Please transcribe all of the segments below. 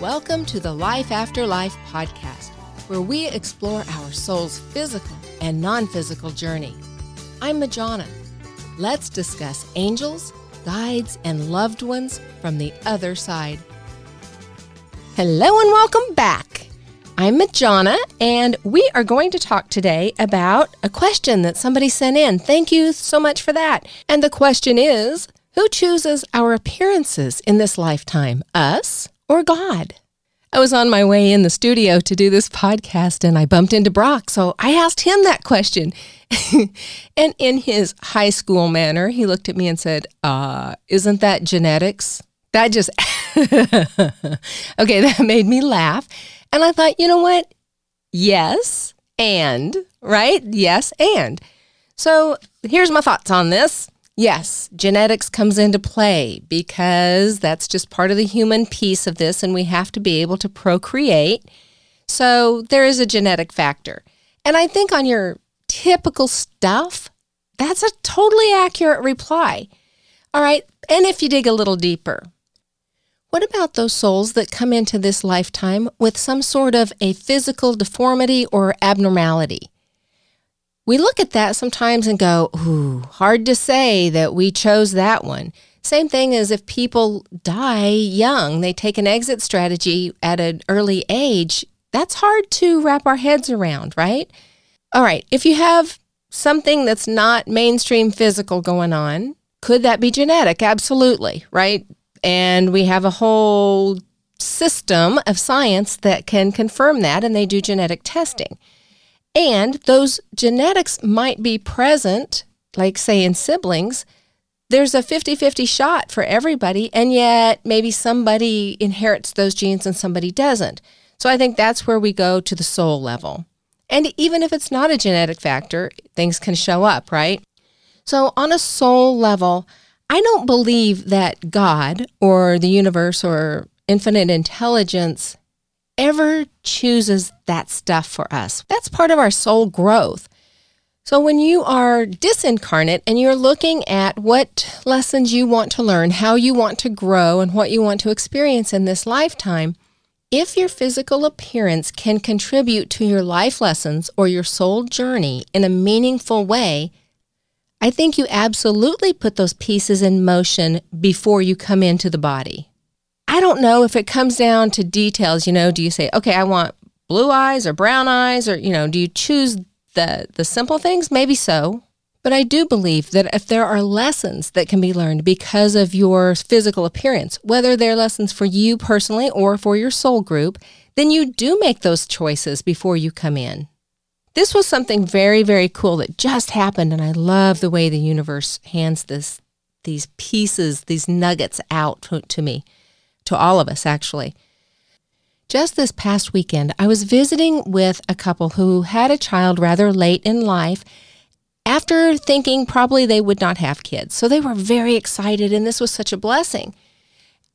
Welcome to the Life After Life podcast, where we explore our soul's physical and non physical journey. I'm Majana. Let's discuss angels, guides, and loved ones from the other side. Hello and welcome back. I'm Majana, and we are going to talk today about a question that somebody sent in. Thank you so much for that. And the question is Who chooses our appearances in this lifetime, us or God? I was on my way in the studio to do this podcast and I bumped into Brock, so I asked him that question. and in his high school manner, he looked at me and said, uh, Isn't that genetics? That just, okay, that made me laugh. And I thought, you know what? Yes, and, right? Yes, and. So here's my thoughts on this. Yes, genetics comes into play because that's just part of the human piece of this, and we have to be able to procreate. So there is a genetic factor. And I think on your typical stuff, that's a totally accurate reply. All right. And if you dig a little deeper, what about those souls that come into this lifetime with some sort of a physical deformity or abnormality? We look at that sometimes and go, ooh, hard to say that we chose that one. Same thing as if people die young, they take an exit strategy at an early age. That's hard to wrap our heads around, right? All right, if you have something that's not mainstream physical going on, could that be genetic? Absolutely, right? And we have a whole system of science that can confirm that, and they do genetic testing. And those genetics might be present, like, say, in siblings. There's a 50 50 shot for everybody, and yet maybe somebody inherits those genes and somebody doesn't. So I think that's where we go to the soul level. And even if it's not a genetic factor, things can show up, right? So, on a soul level, I don't believe that God or the universe or infinite intelligence ever chooses that stuff for us. That's part of our soul growth. So, when you are disincarnate and you're looking at what lessons you want to learn, how you want to grow, and what you want to experience in this lifetime, if your physical appearance can contribute to your life lessons or your soul journey in a meaningful way, I think you absolutely put those pieces in motion before you come into the body. I don't know if it comes down to details, you know, do you say, okay, I want blue eyes or brown eyes or, you know, do you choose the the simple things? Maybe so. But I do believe that if there are lessons that can be learned because of your physical appearance, whether they're lessons for you personally or for your soul group, then you do make those choices before you come in. This was something very, very cool that just happened, and I love the way the universe hands this, these pieces, these nuggets out to, to me to all of us, actually. Just this past weekend, I was visiting with a couple who had a child rather late in life after thinking probably they would not have kids. So they were very excited, and this was such a blessing.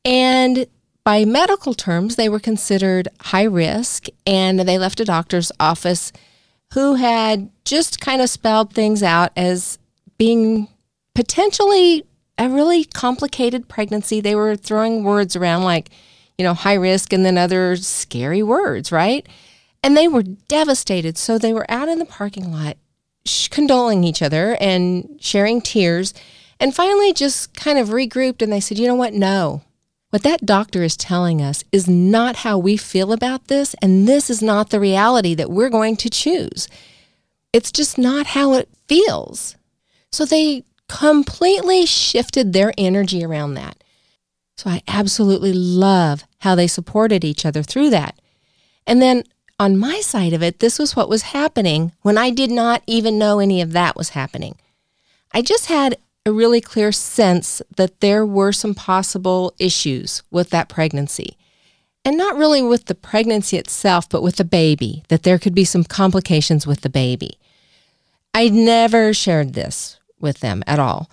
And by medical terms, they were considered high risk, and they left a doctor's office who had just kind of spelled things out as being potentially a really complicated pregnancy. They were throwing words around like, you know, high risk and then other scary words, right? And they were devastated. So they were out in the parking lot condoling each other and sharing tears. And finally, just kind of regrouped and they said, you know what? No. What that doctor is telling us is not how we feel about this. And this is not the reality that we're going to choose. It's just not how it feels. So they completely shifted their energy around that. So I absolutely love how they supported each other through that. And then on my side of it, this was what was happening when I did not even know any of that was happening. I just had a really clear sense that there were some possible issues with that pregnancy. And not really with the pregnancy itself, but with the baby, that there could be some complications with the baby. I never shared this with them at all.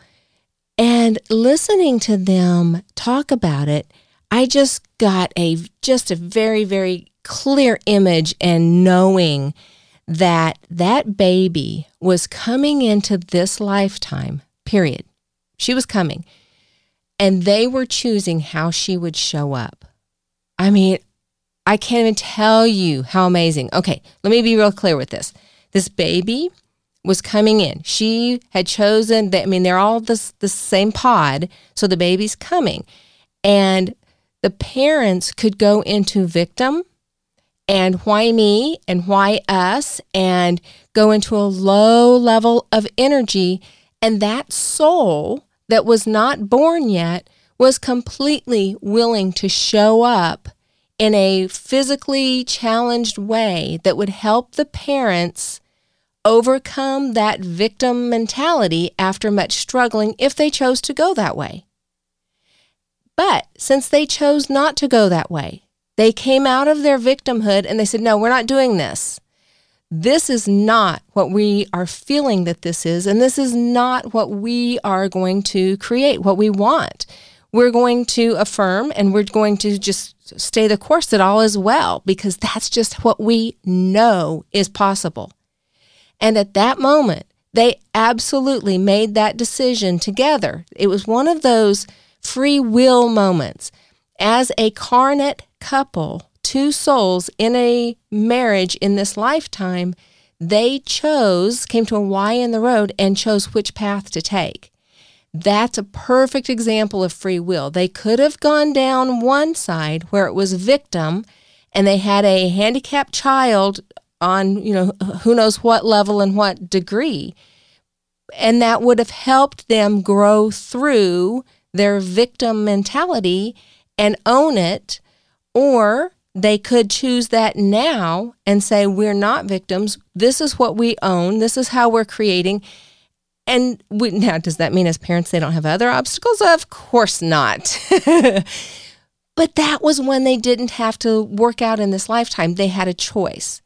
And listening to them talk about it, I just got a just a very very clear image and knowing that that baby was coming into this lifetime. Period. She was coming. And they were choosing how she would show up. I mean, I can't even tell you how amazing. Okay, let me be real clear with this. This baby was coming in. She had chosen that I mean they're all this the same pod, so the baby's coming. And the parents could go into victim and why me and why us and go into a low level of energy and that soul that was not born yet was completely willing to show up in a physically challenged way that would help the parents overcome that victim mentality after much struggling if they chose to go that way. But since they chose not to go that way, they came out of their victimhood and they said, No, we're not doing this. This is not what we are feeling that this is, and this is not what we are going to create, what we want. We're going to affirm and we're going to just stay the course that all is well because that's just what we know is possible. And at that moment, they absolutely made that decision together. It was one of those free will moments. As a carnate couple, two souls in a marriage in this lifetime, they chose, came to a Y in the road and chose which path to take. That's a perfect example of free will. They could have gone down one side where it was victim and they had a handicapped child on, you know, who knows what level and what degree. And that would have helped them grow through their victim mentality and own it. Or they could choose that now and say, we're not victims. This is what we own. This is how we're creating. And we, now, does that mean as parents they don't have other obstacles? Of course not. but that was when they didn't have to work out in this lifetime. They had a choice.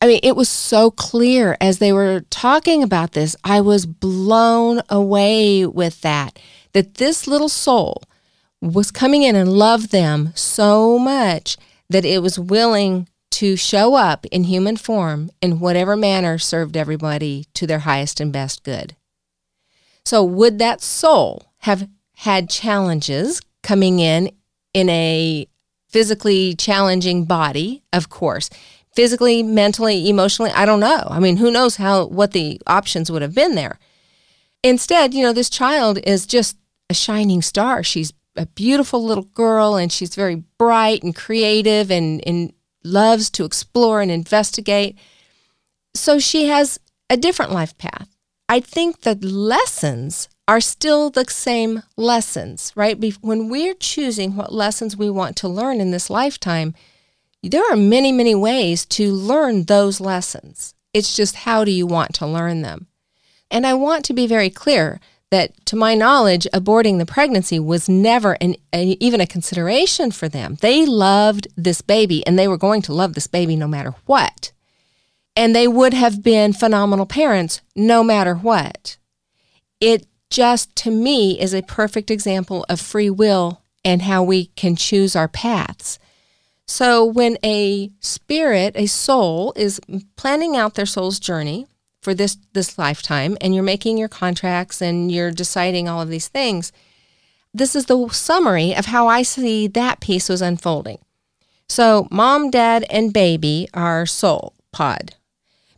I mean, it was so clear as they were talking about this. I was blown away with that, that this little soul was coming in and loved them so much that it was willing to show up in human form in whatever manner served everybody to their highest and best good. So, would that soul have had challenges coming in in a physically challenging body? Of course physically, mentally, emotionally. I don't know. I mean, who knows how what the options would have been there. Instead, you know, this child is just a shining star. She's a beautiful little girl and she's very bright and creative and, and loves to explore and investigate. So she has a different life path. I think the lessons are still the same lessons, right? When we're choosing what lessons we want to learn in this lifetime, there are many, many ways to learn those lessons. It's just how do you want to learn them? And I want to be very clear that, to my knowledge, aborting the pregnancy was never an, even a consideration for them. They loved this baby and they were going to love this baby no matter what. And they would have been phenomenal parents no matter what. It just, to me, is a perfect example of free will and how we can choose our paths. So when a spirit, a soul, is planning out their soul's journey for this this lifetime, and you're making your contracts and you're deciding all of these things, this is the summary of how I see that piece was unfolding. So mom, dad, and baby are soul pod.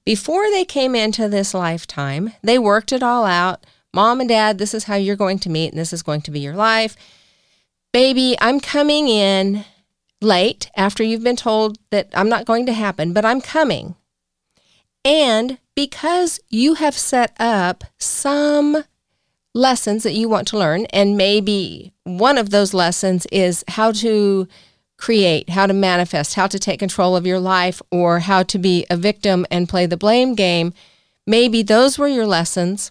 Before they came into this lifetime, they worked it all out. Mom and dad, this is how you're going to meet, and this is going to be your life. Baby, I'm coming in late after you've been told that I'm not going to happen, but I'm coming. And because you have set up some lessons that you want to learn, and maybe one of those lessons is how to create, how to manifest, how to take control of your life, or how to be a victim and play the blame game. Maybe those were your lessons.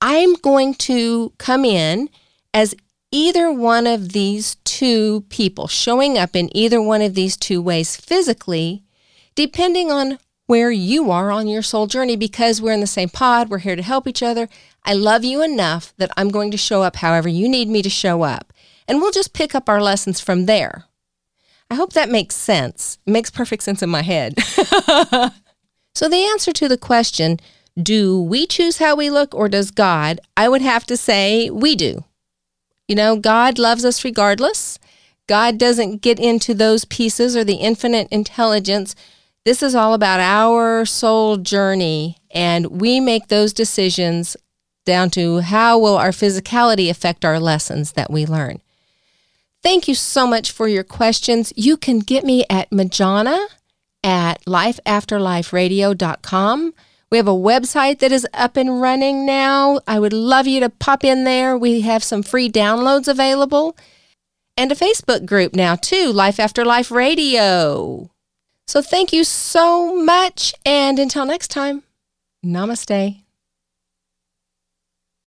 I'm going to come in as either one of these two people showing up in either one of these two ways physically, depending on where you are on your soul journey, because we're in the same pod, we're here to help each other. I love you enough that I'm going to show up however you need me to show up. And we'll just pick up our lessons from there. I hope that makes sense. It makes perfect sense in my head. so, the answer to the question, do we choose how we look or does God? I would have to say we do. You know, God loves us regardless. God doesn't get into those pieces or the infinite intelligence. This is all about our soul journey, and we make those decisions down to how will our physicality affect our lessons that we learn. Thank you so much for your questions. You can get me at Majana at lifeafterliferadio.com. We have a website that is up and running now. I would love you to pop in there. We have some free downloads available and a Facebook group now, too Life After Life Radio. So thank you so much. And until next time, namaste.